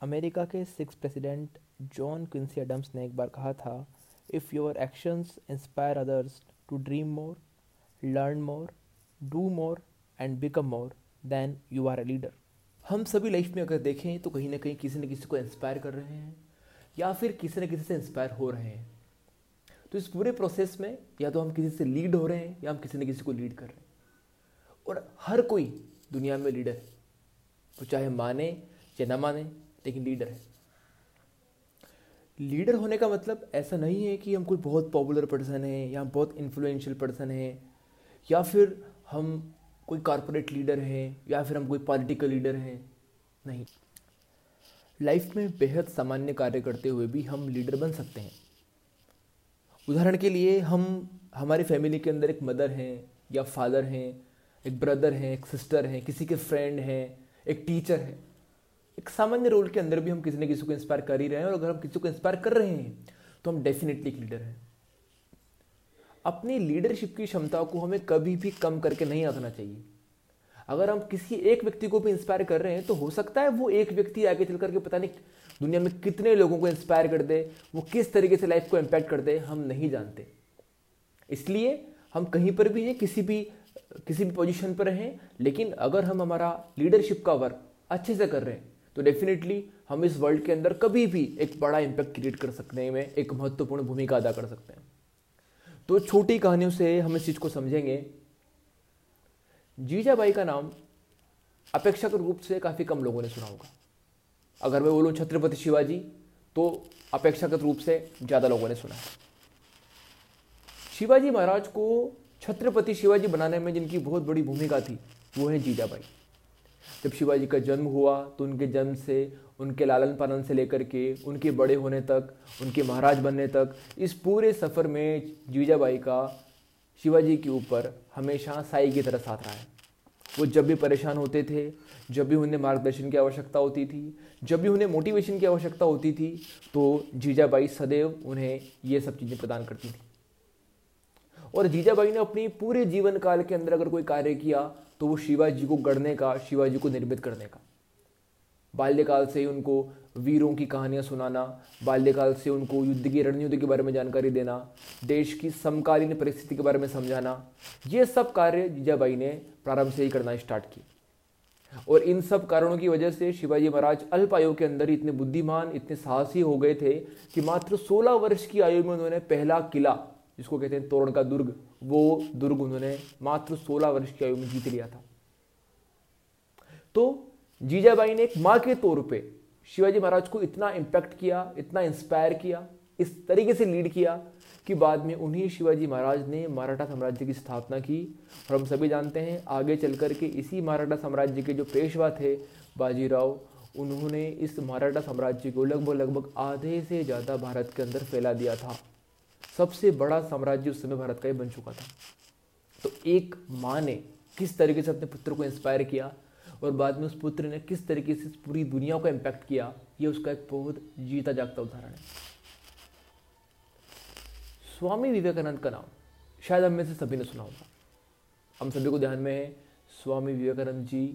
America के six president John Quincy Adams ने एक बार कहा था if your actions inspire others to dream more learn more do more and become more then you are a leader हम सभी life में अगर देखें तो कहीं ना कहीं किसी न किसी को इंस्पायर कर रहे हैं, या फिर किसी न किसी से इंस्पायर हो रहे हैं। तो इस पूरे प्रोसेस में या तो हम किसी से लीड हो रहे हैं, या हम किसी न किसी को लीड कर रहे हैं। और हर कोई दुनिया में लीडर है वो चाहे माने या ना माने लेकिन लीडर है। लीडर होने का मतलब ऐसा नहीं है कि हम कोई बहुत पॉपुलर पर्सन है, या बहुत इन्फ्लुएंशियल पर्सन है, या फिर हम कोई कॉरपोरेट लीडर हैं, या फिर हम कोई पॉलिटिकल लीडर हैं। नहीं। लाइफ में बेहद सामान्य कार्य करते हुए भी हम लीडर बन सकते हैं। उदाहरण के लिए हम, हमारी फैमिली के अंदर एक मदर हैं, या फादर हैं, एक ब्रदर हैं, एक सिस्टर हैं, किसी के फ्रेंड हैं, एक टीचर है। एक सामान्य रोल के अंदर भी हम किसी न किसी को इंस्पायर कर ही रहे हैं और अगर हम किसी को इंस्पायर कर रहे हैं तो हम डेफिनेटली एक लीडर हैं। अपनी लीडरशिप की क्षमता को हमें कभी भी कम करके नहीं आना चाहिए। अगर हम किसी एक व्यक्ति को भी इंस्पायर कर रहे हैं तो हो सकता है वो एक व्यक्ति आगे चल करके पता नहीं दुनिया में कितने लोगों को इंस्पायर कर दे, वो किस तरीके से लाइफ को इम्पैक्ट कर दे, हम नहीं जानते। इसलिए हम कहीं पर भी हैं, किसी भी किसी भी पोजीशन पर हैं, लेकिन अगर हम हमारा लीडरशिप का वर्क अच्छे से कर रहे हैं तो डेफिनेटली हम इस वर्ल्ड के अंदर कभी भी एक बड़ा इम्पैक्ट क्रिएट कर सकने में एक महत्वपूर्ण भूमिका अदा कर सकते हैं। तो छोटी कहानियों से हम इस चीज़ को समझेंगे। जीजाबाई का नाम अपेक्षाकृत रूप से काफ़ी कम लोगों ने सुना होगा। अगर मैं बोलूँ छत्रपति शिवाजी तो अपेक्षाकृत रूप से ज़्यादा लोगों ने सुना है। शिवाजी महाराज को छत्रपति शिवाजी बनाने में जिनकी बहुत बड़ी भूमिका थी, वो है जीजाबाई जब शिवाजी का जन्म हुआ तो उनके जन्म से, उनके लालन पालन से लेकर के, उनके बड़े होने तक, उनके महाराज बनने तक, इस पूरे सफ़र में जीजाबाई का शिवाजी के ऊपर हमेशा साई की तरह साथ रहा है। वो जब भी परेशान होते थे, जब भी उन्हें मार्गदर्शन की आवश्यकता होती थी, जब भी उन्हें मोटिवेशन की आवश्यकता होती थी तो जीजाबाई सदैव उन्हें ये सब चीज़ें प्रदान करती थी। और जीजाबाई ने अपनी पूरे जीवन काल के अंदर अगर कोई कार्य किया तो वो शिवाजी को गढ़ने का, शिवाजी को निर्मित करने का। बाल्यकाल से ही उनको वीरों की कहानियाँ सुनाना, बाल्यकाल से उनको युद्ध की रणनीति के बारे में जानकारी देना, देश की समकालीन परिस्थिति के बारे में समझाना, ये सब कार्य जीजाबाई ने प्रारंभ से ही करना स्टार्ट किया और इन सब कारणों की वजह से शिवाजी महाराज अल्प आयु के अंदर इतने बुद्धिमान, इतने साहसी हो गए थे कि मात्र 16 वर्ष की आयु में उन्होंने पहला किला जिसको कहते हैं तोरण का दुर्ग, वो दुर्ग उन्होंने मात्र 16 वर्ष की आयु में जीत लिया था। तो जीजाबाई ने एक माँ के तौर पे शिवाजी महाराज को इतना इम्पैक्ट किया, इतना इंस्पायर किया, इस तरीके से लीड किया कि बाद में उन्हीं शिवाजी महाराज ने मराठा साम्राज्य की स्थापना की। और हम सभी जानते हैं, आगे चल के इसी मराठा साम्राज्य के जो पेशवा थे, बाजीराव, उन्होंने इस मराठा साम्राज्य को लगभग लगभग आधे से ज़्यादा भारत के अंदर फैला दिया था। सबसे बड़ा साम्राज्य उस समय भारत का ही बन चुका था। तो एक माँ ने किस तरीके से अपने पुत्र को इंस्पायर किया और बाद में उस पुत्र ने किस तरीके से पूरी दुनिया को इम्पैक्ट किया, ये उसका एक बहुत जीता जागता उदाहरण है। स्वामी विवेकानंद का नाम शायद हम में से सभी ने सुना होगा। हम सभी को ध्यान में है, स्वामी विवेकानंद जी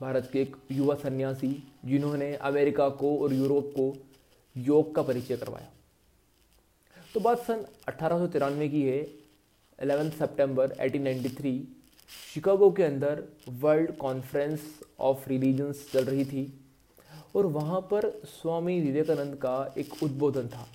भारत के एक युवा सन्यासी, जिन्होंने अमेरिका को और यूरोप को योग का परिचय करवाया। तो बात सन अठारह की है 11 सितंबर 1893 शिकागो के अंदर वर्ल्ड कॉन्फ्रेंस ऑफ़ रिलीजन्स चल रही थी और वहाँ पर स्वामी विवेकानंद का एक उद्बोधन था।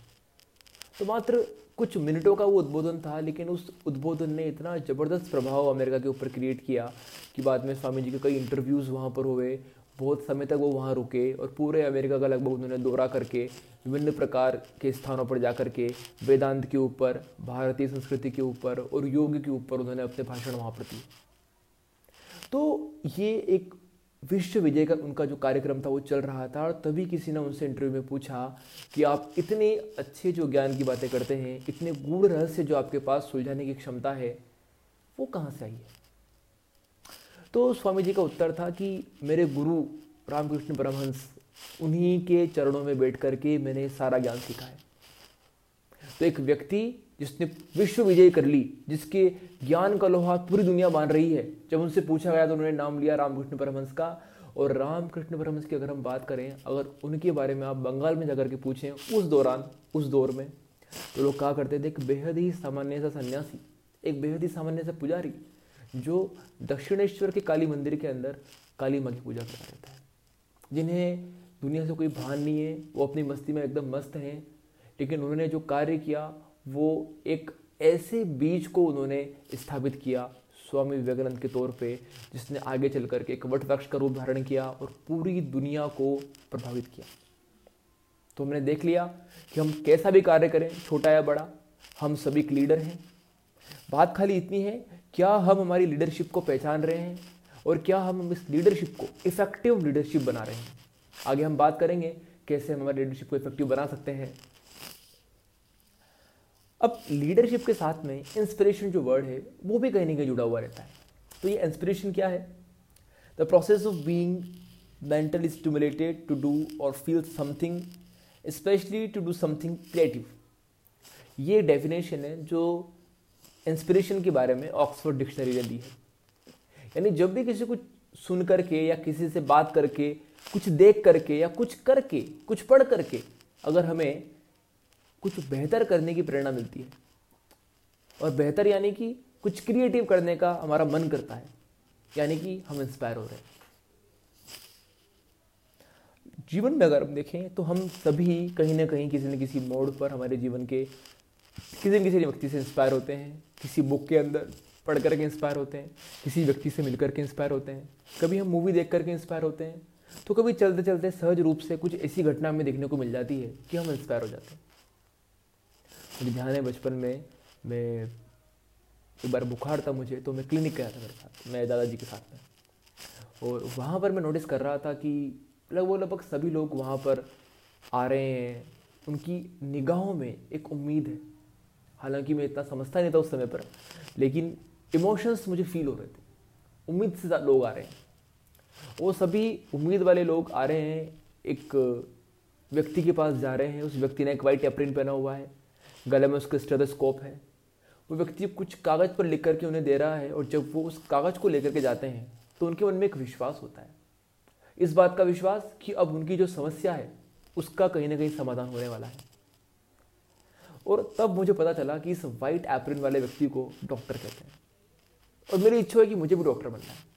तो मात्र कुछ मिनटों का वो उद्बोधन था, लेकिन उस उद्बोधन ने इतना ज़बरदस्त प्रभाव अमेरिका के ऊपर क्रिएट किया कि बाद में स्वामी जी के कई इंटरव्यूज़ वहाँ पर हुए बहुत समय तक वो वहाँ रुके और पूरे अमेरिका का लगभग उन्होंने दौरा करके विभिन्न प्रकार के स्थानों पर जा कर के वेदांत के ऊपर, भारतीय संस्कृति के ऊपर और योग के ऊपर उन्होंने अपने भाषण वहाँ पर दिए। तो ये एक विश्व विजय का उनका जो कार्यक्रम था वो चल रहा था और तभी किसी ने उनसे इंटरव्यू में पूछा कि आप इतने अच्छे जो ज्ञान की बातें करते हैं, इतने गूढ़ रहस्य जो आपके पास सुलझाने की क्षमता है, वो कहाँ से आई है? तो स्वामी जी का उत्तर था कि मेरे गुरु रामकृष्ण परमहंस उन्हीं के चरणों में बैठ करके मैंने सारा ज्ञान सीखा है तो एक व्यक्ति जिसने विश्व विजय कर ली, जिसके ज्ञान का लोहा पूरी दुनिया मान रही है, जब उनसे पूछा गया तो उन्होंने नाम लिया रामकृष्ण परमहंस का। और रामकृष्ण परमहंस की अगर हम बात करें, अगर उनके बारे में आप बंगाल में जाकर के पूछें, उस दौरान, उस दौर में तो लोग कहा करते थे एक बेहद ही सामान्य सा सन्यासी, एक बेहद ही सामान्य सा पुजारी जो दक्षिणेश्वर के काली मंदिर के अंदर काली माँ की पूजा करा रहता है जिन्हें दुनिया से कोई भान नहीं है, वो अपनी मस्ती में एकदम मस्त हैं, लेकिन उन्होंने जो कार्य किया, वो एक ऐसे बीज को उन्होंने स्थापित किया स्वामी विवेकानंद के तौर पे, जिसने आगे चल करके एक वट वृक्ष का रूप धारण किया और पूरी दुनिया को प्रभावित किया। तो हमने देख लिया कि हम कैसा भी कार्य करें, छोटा या बड़ा, हम सभी एक लीडर हैं। बात खाली इतनी है क्या हम हमारी लीडरशिप को पहचान रहे हैं? और क्या हम इस लीडरशिप को इफ़ेक्टिव लीडरशिप बना रहे हैं? आगे हम बात करेंगे कैसे हम हमारी लीडरशिप को इफ़ेक्टिव बना सकते हैं। अब लीडरशिप के साथ में इंस्पिरेशन जो वर्ड है, वो भी कहीं ना कहीं जुड़ा हुआ रहता है। तो ये इंस्पिरेशन क्या है? The process of being mentally stimulated to do और feel something specially to do something creative ये डेफिनेशन है जो इंस्पिरेशन के बारे में ऑक्सफोर्ड डिक्शनरी ने दी है। यानी जब भी किसी को सुन करके या किसी से बात करके, कुछ देख करके या कुछ करके, कुछ पढ़ करके अगर हमें कुछ बेहतर करने की प्रेरणा मिलती है और बेहतर यानी कि कुछ क्रिएटिव करने का हमारा मन करता है, यानी कि हम इंस्पायर हो रहे हैं। जीवन में अगर हम देखें तो हम सभी कहीं ना कहीं किसी न किसी मोड़ पर हमारे जीवन के किसी न किसी व्यक्ति से इंस्पायर होते हैं? किसी बुक के अंदर पढ़ करके इंस्पायर होते हैं? किसी व्यक्ति से मिलकर के इंस्पायर होते हैं? कभी हम मूवी देख करके इंस्पायर होते हैं? तो कभी चलते चलते सहज रूप से कुछ ऐसी घटना हमें देखने को मिल जाती है कि हम इंस्पायर हो जाते हैं। मुझे ध्यान है बचपन में मैं एक बार बुखार था मुझे तो मैं क्लिनिक गया था मेरे साथ, मैं दादाजी के साथ में। और वहाँ पर मैं नोटिस कर रहा था कि लगभग लगभग सभी लोग वहाँ पर आ रहे हैं। उनकी निगाहों में एक उम्मीद है। हालाँकि मैं इतना समझता नहीं था उस समय पर, लेकिन इमोशंस मुझे फील हो रहे थे। उम्मीद से लोग आ रहे हैं। वो सभी उम्मीद वाले लोग आ रहे हैं, एक व्यक्ति के पास जा रहे हैं, उस व्यक्ति ने एक वाइट एप्रिन पहना हुआ है, गले में उसका स्टेथोस्कोप है। वो व्यक्ति कुछ कागज़ पर लिख करके उन्हें दे रहा है और जब वो उस कागज़ को लेकर के जाते हैं तो उनके मन में एक विश्वास होता है। इस बात का विश्वास कि अब उनकी जो समस्या है, उसका कहीं ना कहीं समाधान होने वाला है। और तब मुझे पता चला कि इस वाइट एप्रिन वाले व्यक्ति को डॉक्टर कहते हैं। और मेरी इच्छा है कि मुझे भी डॉक्टर बनना है।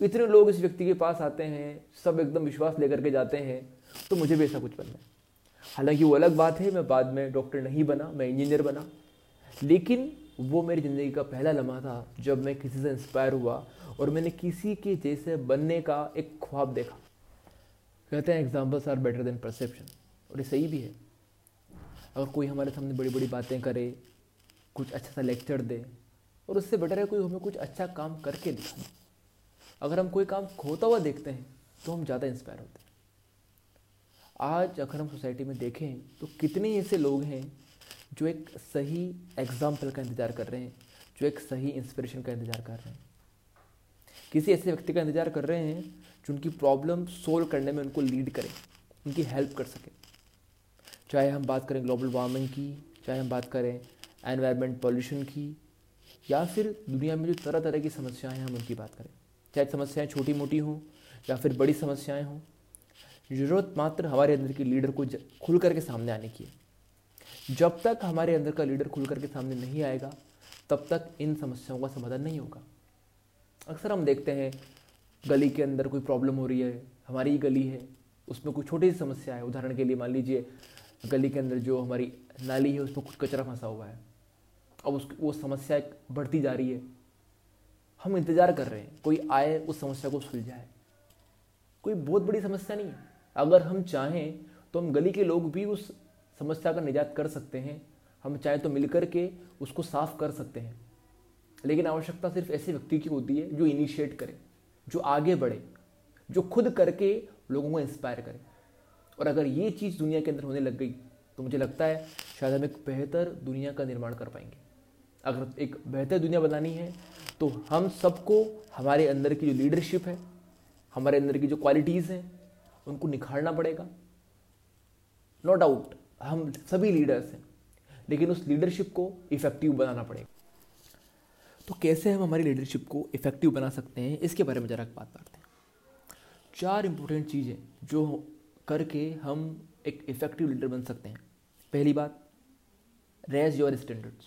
इतने लोग इस व्यक्ति के पास आते हैं, सब एकदम विश्वास लेकर के जाते हैं तो मुझे भी ऐसा कुछ बनना है। हालाँकि वो अलग बात है, मैं बाद में डॉक्टर नहीं बना, मैं इंजीनियर बना। लेकिन वो मेरी ज़िंदगी का पहला लम्हा था जब मैं किसी से इंस्पायर हुआ और मैंने किसी के जैसे बनने का एक ख्वाब देखा। कहते हैं examples are better than perception और ये सही भी है। अगर कोई हमारे सामने बड़ी बड़ी बातें करे, कुछ अच्छा सा लेक्चर दे, और उससे बेटर है कोई हमें कुछ अच्छा काम करके दिखा अगर हम कोई काम खोता हुआ देखते हैं तो हम ज़्यादा इंस्पायर होते हैं। आज अगर हम सोसाइटी में देखें तो कितने ऐसे लोग हैं, जो एक सही एग्ज़ाम्पल का इंतज़ार कर रहे हैं, जो एक सही इंस्पिरेशन का इंतज़ार कर रहे हैं। किसी ऐसे व्यक्ति का इंतज़ार कर रहे हैं, जो उनकी प्रॉब्लम सोल्व करने में उनको लीड करें, उनकी हेल्प कर सके। चाहे हम बात करें ग्लोबल वार्मिंग की, चाहे हम बात करें एनवायरनमेंट पॉल्यूशन की, या फिर दुनिया में जो तरह तरह की समस्याएँ हैं, हम उनकी बात करें। चाहे समस्याएँ छोटी मोटी हों, या फिर बड़ी समस्याएँ हों, ज़रूरत मात्र हमारे अंदर की लीडर को खुल करके सामने आने की है। जब तक हमारे अंदर का लीडर खुल करके सामने नहीं आएगा, तब तक इन समस्याओं का समाधान नहीं होगा। अक्सर हम देखते हैं, गली के अंदर कोई प्रॉब्लम हो रही है, हमारी ही गली है, उसमें कोई छोटी सी समस्या है, उदाहरण के लिए मान लीजिए गली के अंदर जो हमारी नाली है, उसमें कुछ कचरा फंसा हुआ है। अब उस वो समस्या बढ़ती जा रही है। हम इंतज़ार कर रहे हैं, कोई आए, उस समस्या को सुलझाए। कोई बहुत बड़ी समस्या नहीं है। अगर हम चाहें तो हम गली के लोग भी उस समस्या का निजात कर सकते हैं। हम चाहें तो मिलकर के उसको साफ़ कर सकते हैं। लेकिन आवश्यकता सिर्फ़ ऐसे व्यक्ति की होती है, जो इनिशिएट करे, जो आगे बढ़े, जो खुद करके लोगों को इंस्पायर करे। और अगर ये चीज़ दुनिया के अंदर होने लग गई तो मुझे लगता है शायद हम एक बेहतर दुनिया का निर्माण कर पाएँगे। अगर एक बेहतर दुनिया बनानी है तो हम सबको हमारे अंदर की जो लीडरशिप है, हमारे अंदर की जो क्वालिटीज़ हैं, उनको निखारना पड़ेगा। नो डाउट हम सभी लीडर्स हैं, लेकिन उस लीडरशिप को इफ़ेक्टिव बनाना पड़ेगा। तो कैसे हम हमारी लीडरशिप को इफ़ेक्टिव बना सकते हैं, इसके बारे में ज़रा बात करते हैं। चार इंपॉर्टेंट चीज़ें जो करके हम एक इफ़ेक्टिव लीडर बन सकते हैं। पहली बात रेज योर स्टैंडर्ड्स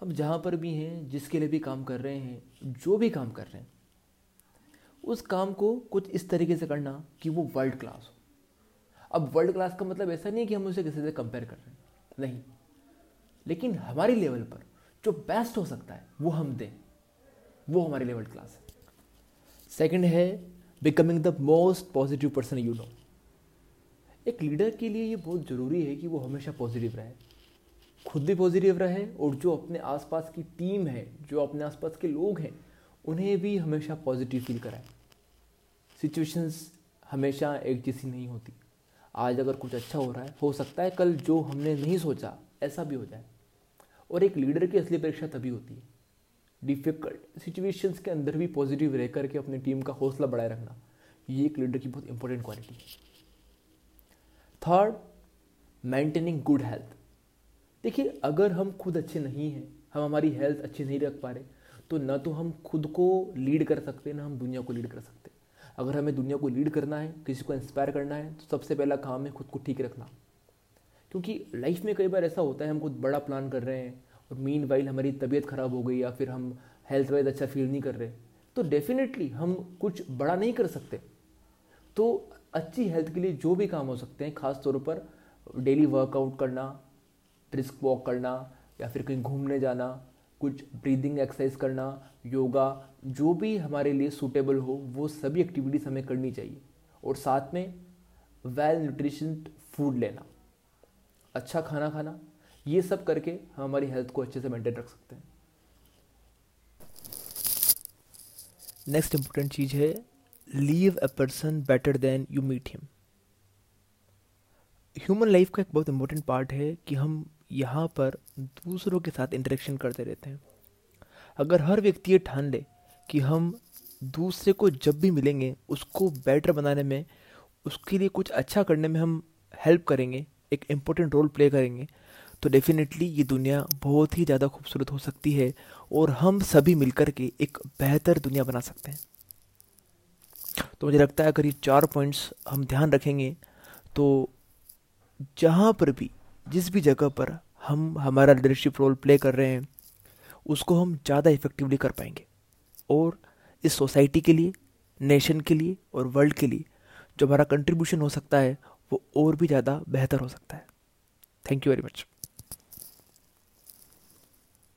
हम जहाँ पर भी हैं, जिसके लिए भी काम कर रहे हैं, जो भी काम कर रहे हैं, उस काम को कुछ इस तरीके से करना कि वो वर्ल्ड क्लास हो। अब वर्ल्ड क्लास का मतलब ऐसा नहीं है कि हम उसे किसी से कंपेयर कर रहे हैं। नहीं। लेकिन हमारी लेवल पर जो बेस्ट हो सकता है, वो हम दें। वो हमारी लेवल क्लास है। सेकंड है becoming the most positive person you know एक लीडर के लिए ये बहुत ज़रूरी है कि वो हमेशा पॉजिटिव रहे। खुद भी पॉजिटिव रहे और जो अपने आसपास की टीम है, जो अपने आसपास के लोग हैं, उन्हें भी हमेशा पॉजिटिव फील कराए। सिचुएशंस हमेशा एक जैसी नहीं होती। आज अगर कुछ अच्छा हो रहा है, हो सकता है कल जो हमने नहीं सोचा, ऐसा भी हो जाए। और एक लीडर की असली परीक्षा तभी होती है। डिफ़िकल्ट सिचुएशंस के अंदर भी पॉजिटिव रह करके अपनी टीम का हौसला बढ़ाए रखना, ये एक लीडर की बहुत इंपॉर्टेंट क्वालिटी है। थर्ड मेंटेनिंग गुड हेल्थ देखिए, अगर हम खुद अच्छे नहीं हैं, हम हमारी हेल्थ अच्छी नहीं रख पा रहे तो न तो हम खुद को लीड कर सकते, ना हम दुनिया को लीड कर सकते। अगर हमें दुनिया को लीड करना है, किसी को इंस्पायर करना है तो सबसे पहला काम है खुद को ठीक रखना। क्योंकि लाइफ में कई बार ऐसा होता है, हम कुछ बड़ा प्लान कर रहे हैं, और मीन वाइल हमारी तबीयत ख़राब हो गई या फिर हम हेल्थ वाइज अच्छा फील नहीं कर रहे तो डेफिनेटली हम कुछ बड़ा नहीं कर सकते। तो अच्छी हेल्थ के लिए जो भी काम हो सकते हैं, ख़ास तौर पर डेली वर्कआउट करना ब्रिस्क वॉक करना, या फिर कहीं घूमने जाना, कुछ ब्रीदिंग एक्सरसाइज करना, योगा, जो भी हमारे लिए सूटेबल हो, वो सभी एक्टिविटीज़ हमें करनी चाहिए। और साथ में वेल न्यूट्रिशन फ़ूड लेना। अच्छा खाना खाना, ये सब करके हम हमारी हेल्थ को अच्छे से मेंटेन रख सकते हैं। नेक्स्ट इंपॉर्टेंट चीज़ है leave a person better than you meet him human life का एक बहुत इंपॉर्टेंट पार्ट है कि हम यहाँ पर दूसरों के साथ इंटरेक्शन करते रहते हैं। अगर हर व्यक्ति ये ठान ले कि हम दूसरे को जब भी मिलेंगे, उसको बेटर बनाने में, उसके लिए कुछ अच्छा करने में हम हेल्प करेंगे, एक इम्पोर्टेंट रोल प्ले करेंगे तो डेफिनेटली ये दुनिया बहुत ही ज़्यादा खूबसूरत हो सकती है और हम सभी मिलकर के एक बेहतर दुनिया बना सकते हैं। तो मुझे लगता है अगर ये चार पॉइंट्स हम ध्यान रखेंगे तो जहाँ पर भी, जिस भी जगह पर हम, हमारा लीडरशिप रोल प्ले कर रहे हैं, उसको हम ज़्यादा इफ़ेक्टिवली कर पाएँगे। और इस सोसाइटी के लिए नेशन के लिए और वर्ल्ड के लिए, जो हमारा कंट्रीब्यूशन हो सकता है, वो और भी ज़्यादा बेहतर हो सकता है। Thank you very much